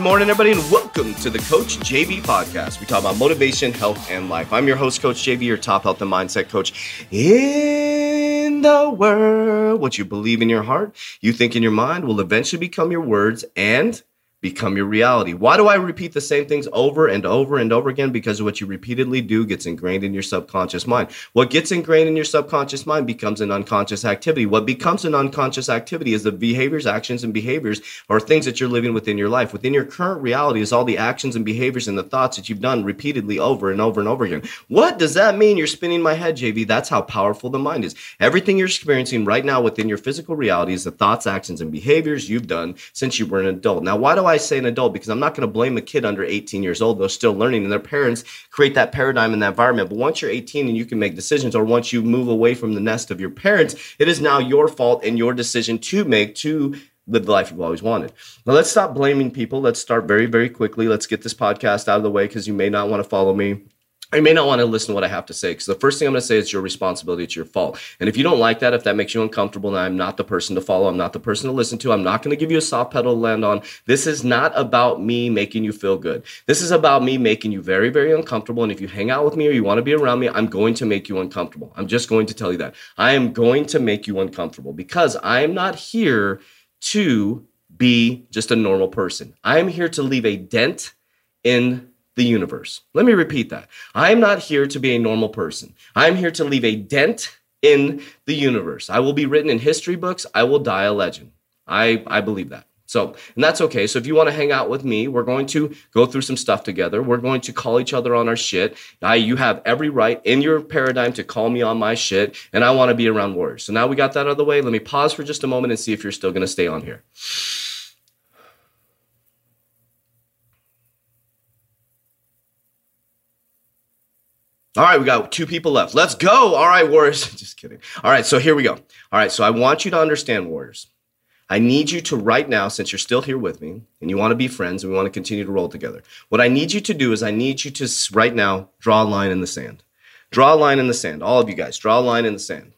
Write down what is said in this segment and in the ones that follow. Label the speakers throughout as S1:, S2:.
S1: morning, everybody, and welcome to the Coach JV podcast. We talk about motivation, health, and life. I'm your host, Coach JV, your top health and mindset coach in the world. What you believe in your heart, you think in your mind, will eventually become your words and become your reality. Why do I repeat the same things over and over and over again? Because what you repeatedly do gets ingrained in your subconscious mind. What gets ingrained in your subconscious mind becomes an unconscious activity. What becomes an unconscious activity is the behaviors, actions, and behaviors or things that you're living within your life. Within your current reality is all the actions and behaviors and the thoughts that you've done repeatedly over and over and over again. What does that mean? You're spinning my head, JV. That's how powerful the mind is. Everything you're experiencing right now within your physical reality is the thoughts, actions, and behaviors you've done since you were an adult. Now, why do I I say an adult? Because I'm not going to blame a kid under 18 years old. They're still learning, and their parents create that paradigm in that environment. But once you're 18 and you can make decisions, or once you move away from the nest of your parents, it is now your fault and your decision to make to live the life you've always wanted. Now, let's stop blaming people. Let's start very, very quickly. Let's get this podcast out of the way because you may not want to follow me you may not want to listen to what I have to say because the first thing I'm going to say is your responsibility. It's your fault. And if you don't like that, if that makes you uncomfortable, then I'm not the person to follow. I'm not the person to listen to. I'm not going to give you a soft pedal to land on. This is not about me making you feel good. This is about me making you very, very uncomfortable. And if you hang out with me or you want to be around me, I'm going to make you uncomfortable. I'm just going to tell you that. I am going to make you uncomfortable because I am not here to be just a normal person. I am here to leave a dent in the universe. Let me repeat that. I'm not here to be a normal person. I'm here to leave a dent in the universe. I will be written in history books. I will die a legend. I, I believe that. So, and that's okay. So, if you want to hang out with me, we're going to go through some stuff together. We're going to call each other on our shit. I, you have every right in your paradigm to call me on my shit, and I want to be around warriors. So, now we got that out of the way. Let me pause for just a moment and see if you're still going to stay on here. All right, we got two people left. Let's go. All right, Warriors. Just kidding. All right, so here we go. All right, so I want you to understand, Warriors. I need you to right now, since you're still here with me and you want to be friends and we want to continue to roll together, what I need you to do is I need you to right now draw a line in the sand. Draw a line in the sand. All of you guys, draw a line in the sand.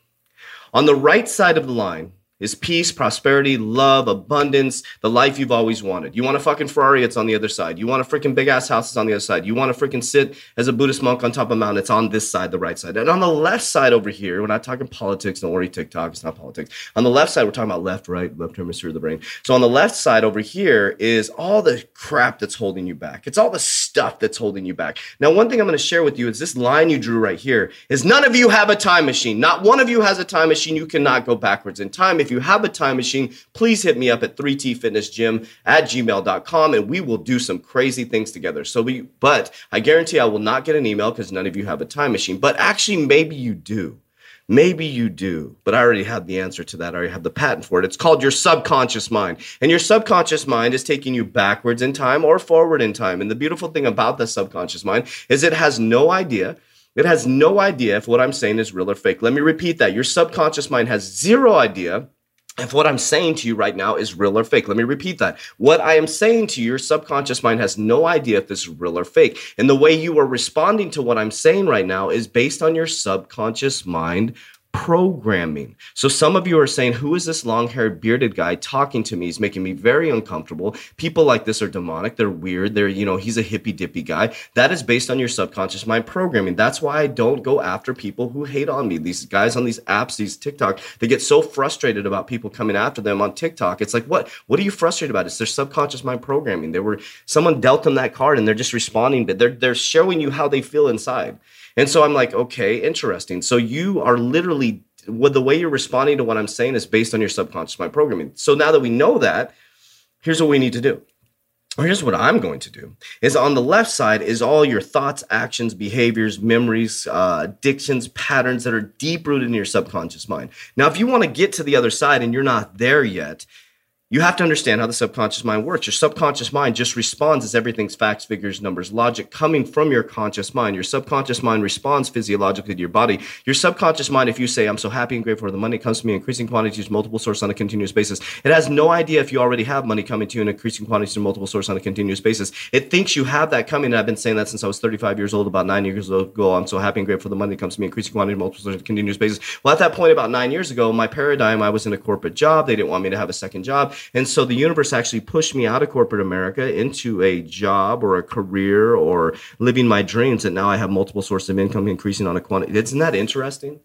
S1: On the right side of the line, is peace, prosperity, love, abundance, the life you've always wanted. You want a fucking Ferrari, it's on the other side. You want a freaking big ass house, it's on the other side. You want to freaking sit as a Buddhist monk on top of a mountain, it's on this side, the right side. And on the left side over here, we're not talking politics, don't worry, TikTok, it's not politics. On the left side, we're talking about left, right, left hemisphere of the brain. So on the left side over here is all the crap that's holding you back. It's all the stuff that's holding you back. Now, one thing I'm going to share with you is this line you drew right here is none of you have a time machine. Not one of you has a time machine. You cannot go backwards in time. If you have a time machine, please hit me up at 3tfitnessgym at gmail.com and we will do some crazy things together. So we, but I guarantee I will not get an email because none of you have a time machine. But actually, maybe you do. Maybe you do, but I already have the answer to that. I already have the patent for it. It's called your subconscious mind. And your subconscious mind is taking you backwards in time or forward in time. And the beautiful thing about the subconscious mind is it has no idea. It has no idea if what I'm saying is real or fake. Let me repeat that. Your subconscious mind has zero idea if what I'm saying to you right now is real or fake. Let me repeat that. What I am saying to you, your subconscious mind has no idea if this is real or fake. And the way you are responding to what I'm saying right now is based on your subconscious mind programming. So some of you are saying, who is this long-haired bearded guy talking to me? He's making me very uncomfortable. People like this are demonic. They're weird. They're, you know, he's a hippy dippy guy. That is based on your subconscious mind programming. That's why I don't go after people who hate on me. These guys on these apps, these TikTok, they get so frustrated about people coming after them on TikTok. It's like, what, what are you frustrated about? It's their subconscious mind programming. They were, someone dealt them that card and they're just responding, but they're, they're showing you how they feel inside. And so I'm like, okay, interesting. So you are literally with the way you're responding to what I'm saying is based on your subconscious mind programming. So now that we know that, here's what we need to do. Or here's what I'm going to do is on the left side is all your thoughts, actions, behaviors, memories, uh, addictions, patterns that are deep rooted in your subconscious mind. Now, if you want to get to the other side and you're not there yet, you have to understand how the subconscious mind works. Your subconscious mind just responds as everything's facts, figures, numbers, logic coming from your conscious mind. Your subconscious mind responds physiologically to your body. Your subconscious mind, if you say, I'm so happy and grateful for the money comes to me in increasing quantities, multiple sources on a continuous basis, it has no idea if you already have money coming to you in increasing quantities multiple sources on a continuous basis. It thinks you have that coming. And I've been saying that since I was 35 years old, about nine years ago. I'm so happy and grateful for the money comes to me in increasing quantities, multiple sources on a continuous basis. Well, at that point, about nine years ago, my paradigm, I was in a corporate job. They didn't want me to have a second job. And so the universe actually pushed me out of corporate America into a job or a career or living my dreams. And now I have multiple sources of income increasing on a quantity. Isn't that interesting?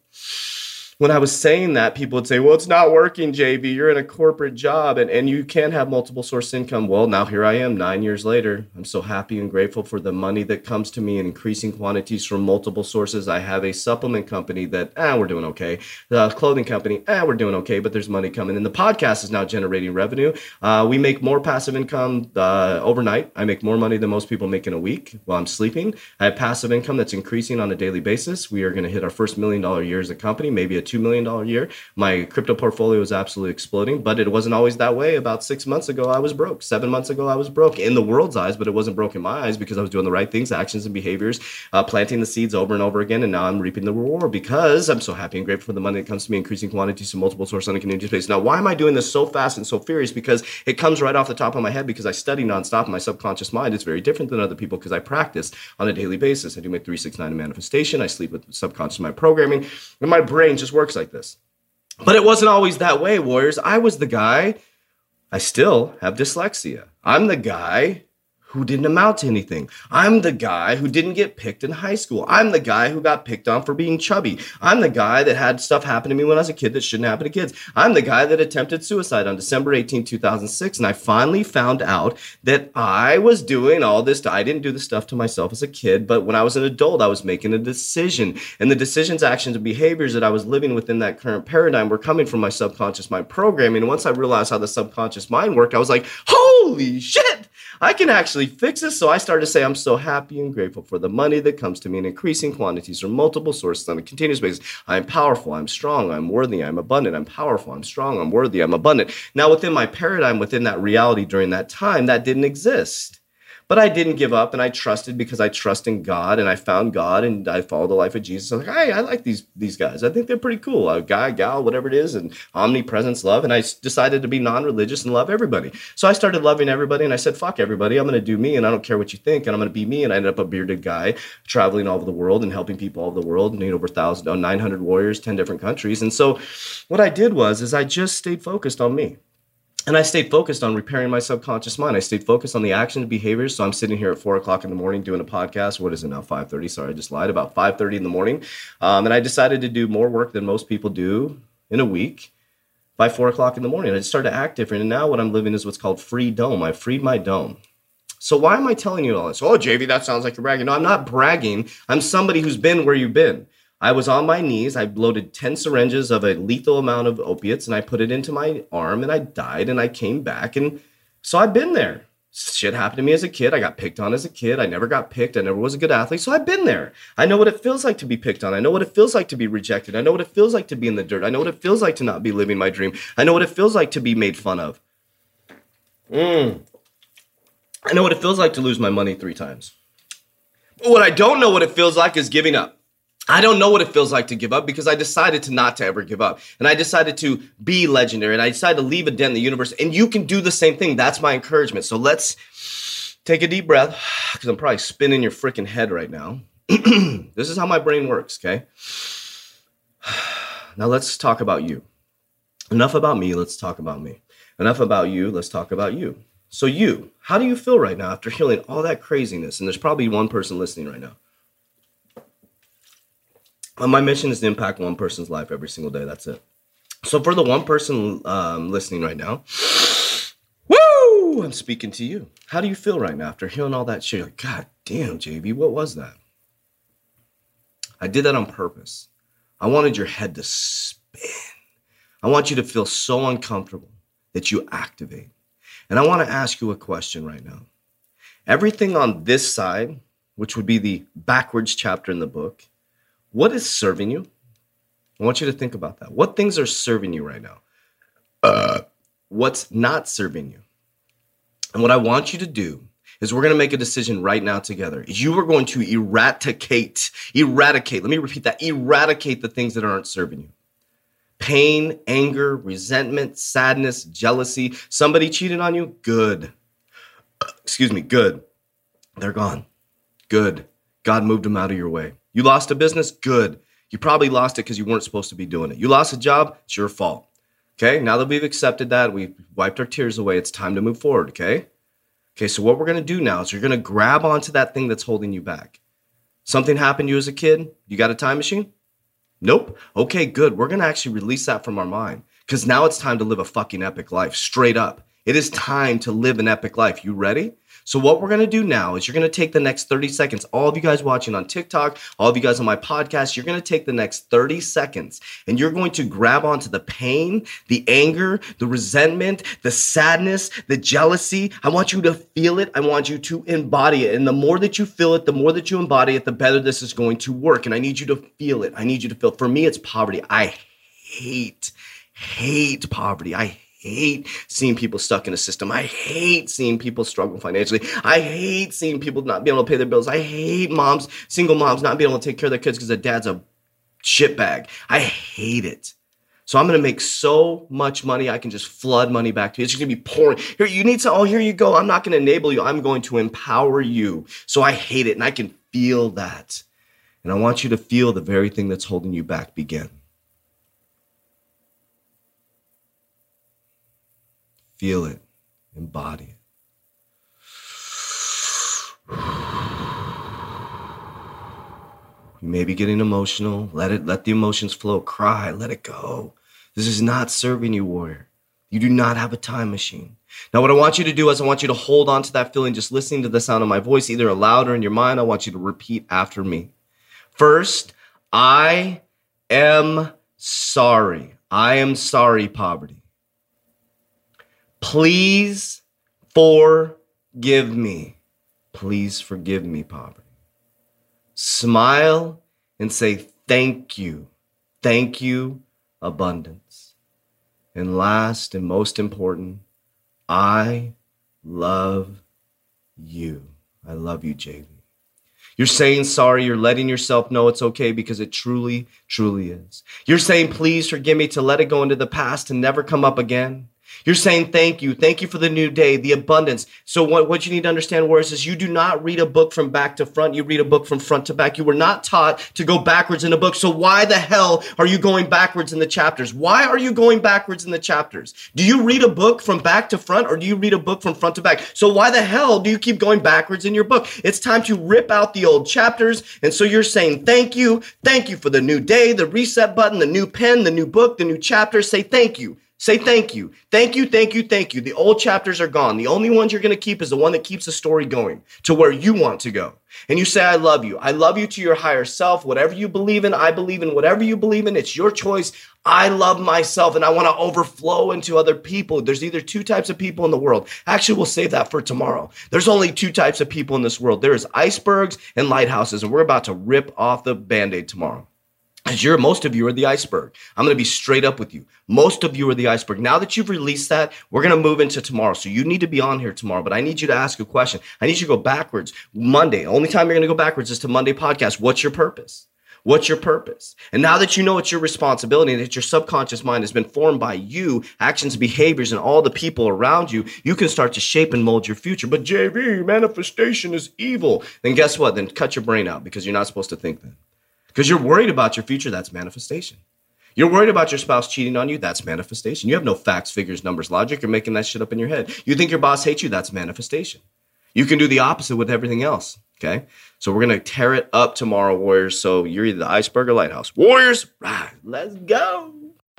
S1: When I was saying that, people would say, Well, it's not working, JV. You're in a corporate job and, and you can have multiple source income. Well, now here I am nine years later. I'm so happy and grateful for the money that comes to me in increasing quantities from multiple sources. I have a supplement company that, ah, we're doing okay. The clothing company, ah, we're doing okay, but there's money coming. And the podcast is now generating revenue. Uh, we make more passive income uh, overnight. I make more money than most people make in a week while I'm sleeping. I have passive income that's increasing on a daily basis. We are going to hit our first million dollar year as a company, maybe a $2 million a year. My crypto portfolio was absolutely exploding, but it wasn't always that way. About six months ago, I was broke. Seven months ago, I was broke in the world's eyes, but it wasn't broke in my eyes because I was doing the right things, actions and behaviors, uh, planting the seeds over and over again. And now I'm reaping the reward because I'm so happy and grateful for the money that comes to me, increasing quantities to multiple sources on a continuous basis. Now, why am I doing this so fast and so furious? Because it comes right off the top of my head because I study nonstop my subconscious mind. It's very different than other people because I practice on a daily basis. I do my 369 manifestation. I sleep with subconscious mind programming, and my brain just works like this. But it wasn't always that way, Warriors. I was the guy, I still have dyslexia. I'm the guy who didn't amount to anything. I'm the guy who didn't get picked in high school. I'm the guy who got picked on for being chubby. I'm the guy that had stuff happen to me when I was a kid that shouldn't happen to kids. I'm the guy that attempted suicide on December 18, 2006. And I finally found out that I was doing all this. I didn't do the stuff to myself as a kid, but when I was an adult, I was making a decision. And the decisions, actions, and behaviors that I was living within that current paradigm were coming from my subconscious mind programming. And once I realized how the subconscious mind worked, I was like, holy shit! I can actually fix this. So I started to say, I'm so happy and grateful for the money that comes to me in increasing quantities from multiple sources on a continuous basis. I'm powerful, I'm strong, I'm worthy, I'm abundant, I'm powerful, I'm strong, I'm worthy, I'm abundant. Now, within my paradigm, within that reality during that time, that didn't exist. But I didn't give up and I trusted because I trust in God and I found God and I followed the life of Jesus. I was like, hey, I like these these guys. I think they're pretty cool. A guy, gal, whatever it is, and omnipresence, love. And I decided to be non-religious and love everybody. So I started loving everybody and I said, fuck everybody. I'm gonna do me and I don't care what you think, and I'm gonna be me. And I ended up a bearded guy traveling all over the world and helping people all over the world, and over thousand, uh, oh, 900 warriors, 10 different countries. And so what I did was is I just stayed focused on me and I stayed focused on repairing my subconscious mind. I stayed focused on the actions and behaviors. So I'm sitting here at four o'clock in the morning doing a podcast. What is it now? Five thirty. Sorry, I just lied. About five thirty in the morning, um, and I decided to do more work than most people do in a week by four o'clock in the morning. I just started to act different, and now what I'm living is what's called free dome. I freed my dome. So why am I telling you all this? Oh, JV, that sounds like you're bragging. No, I'm not bragging. I'm somebody who's been where you've been. I was on my knees. I loaded 10 syringes of a lethal amount of opiates and I put it into my arm and I died and I came back. And so I've been there. Shit happened to me as a kid. I got picked on as a kid. I never got picked. I never was a good athlete. So I've been there. I know what it feels like to be picked on. I know what it feels like to be rejected. I know what it feels like to be in the dirt. I know what it feels like to not be living my dream. I know what it feels like to be made fun of. Mm. I know what it feels like to lose my money three times. But what I don't know what it feels like is giving up. I don't know what it feels like to give up because I decided to not to ever give up. And I decided to be legendary and I decided to leave a dent in the universe. And you can do the same thing. That's my encouragement. So let's take a deep breath because I'm probably spinning your freaking head right now. this is how my brain works, okay? Now let's talk about you. Enough about me, let's talk about me. Enough about you, let's talk about you. So, you, how do you feel right now after healing all that craziness? And there's probably one person listening right now my mission is to impact one person's life every single day. That's it. So for the one person um, listening right now, woo, I'm speaking to you. How do you feel right now after hearing all that shit? Like, God damn, JV, what was that? I did that on purpose. I wanted your head to spin. I want you to feel so uncomfortable that you activate. And I want to ask you a question right now. Everything on this side, which would be the backwards chapter in the book, what is serving you? I want you to think about that. What things are serving you right now? Uh, what's not serving you. And what I want you to do is we're going to make a decision right now together. You are going to eradicate, eradicate, let me repeat that, eradicate the things that aren't serving you. Pain, anger, resentment, sadness, jealousy. Somebody cheated on you? Good. Excuse me, good. They're gone. Good. God moved them out of your way. You lost a business? Good. You probably lost it because you weren't supposed to be doing it. You lost a job? It's your fault. Okay, now that we've accepted that, we've wiped our tears away, it's time to move forward. Okay. Okay, so what we're gonna do now is you're gonna grab onto that thing that's holding you back. Something happened to you as a kid? You got a time machine? Nope. Okay, good. We're gonna actually release that from our mind because now it's time to live a fucking epic life, straight up. It is time to live an epic life. You ready? So what we're going to do now is you're going to take the next 30 seconds. All of you guys watching on TikTok, all of you guys on my podcast, you're going to take the next 30 seconds and you're going to grab onto the pain, the anger, the resentment, the sadness, the jealousy. I want you to feel it. I want you to embody it. And the more that you feel it, the more that you embody it, the better this is going to work. And I need you to feel it. I need you to feel. For me, it's poverty. I hate hate poverty. I hate seeing people stuck in a system. I hate seeing people struggle financially. I hate seeing people not being able to pay their bills. I hate moms, single moms, not being able to take care of their kids because their dad's a shitbag. I hate it. So I'm gonna make so much money, I can just flood money back to you. It's just gonna be pouring. Here, you need to, oh, here you go. I'm not gonna enable you, I'm going to empower you. So I hate it and I can feel that. And I want you to feel the very thing that's holding you back begin. Feel it, embody it. You may be getting emotional. Let it let the emotions flow. Cry, let it go. This is not serving you, warrior. You do not have a time machine. Now, what I want you to do is I want you to hold on to that feeling, just listening to the sound of my voice, either aloud or in your mind. I want you to repeat after me. First, I am sorry. I am sorry, poverty. Please forgive me. Please forgive me, poverty. Smile and say thank you. Thank you, abundance. And last and most important, I love you. I love you, JV. You're saying sorry. You're letting yourself know it's okay because it truly, truly is. You're saying, please forgive me to let it go into the past and never come up again. You're saying thank you. Thank you for the new day, the abundance. So what, what you need to understand, Warriors, is you do not read a book from back to front. You read a book from front to back. You were not taught to go backwards in a book. So why the hell are you going backwards in the chapters? Why are you going backwards in the chapters? Do you read a book from back to front or do you read a book from front to back? So why the hell do you keep going backwards in your book? It's time to rip out the old chapters. And so you're saying thank you. Thank you for the new day, the reset button, the new pen, the new book, the new chapter. Say thank you. Say thank you. Thank you, thank you, thank you. The old chapters are gone. The only ones you're going to keep is the one that keeps the story going to where you want to go. And you say, I love you. I love you to your higher self. Whatever you believe in, I believe in. Whatever you believe in, it's your choice. I love myself and I want to overflow into other people. There's either two types of people in the world. Actually, we'll save that for tomorrow. There's only two types of people in this world there is icebergs and lighthouses. And we're about to rip off the band aid tomorrow. As you're, most of you are the iceberg. I'm going to be straight up with you. Most of you are the iceberg. Now that you've released that, we're going to move into tomorrow. So you need to be on here tomorrow, but I need you to ask a question. I need you to go backwards. Monday, only time you're going to go backwards is to Monday podcast. What's your purpose? What's your purpose? And now that you know it's your responsibility and that your subconscious mind has been formed by you, actions, behaviors, and all the people around you, you can start to shape and mold your future. But JV, manifestation is evil. Then guess what? Then cut your brain out because you're not supposed to think that. Because you're worried about your future, that's manifestation. You're worried about your spouse cheating on you, that's manifestation. You have no facts, figures, numbers, logic. You're making that shit up in your head. You think your boss hates you, that's manifestation. You can do the opposite with everything else. Okay. So we're going to tear it up tomorrow, Warriors. So you're either the iceberg or lighthouse. Warriors, right, let's go.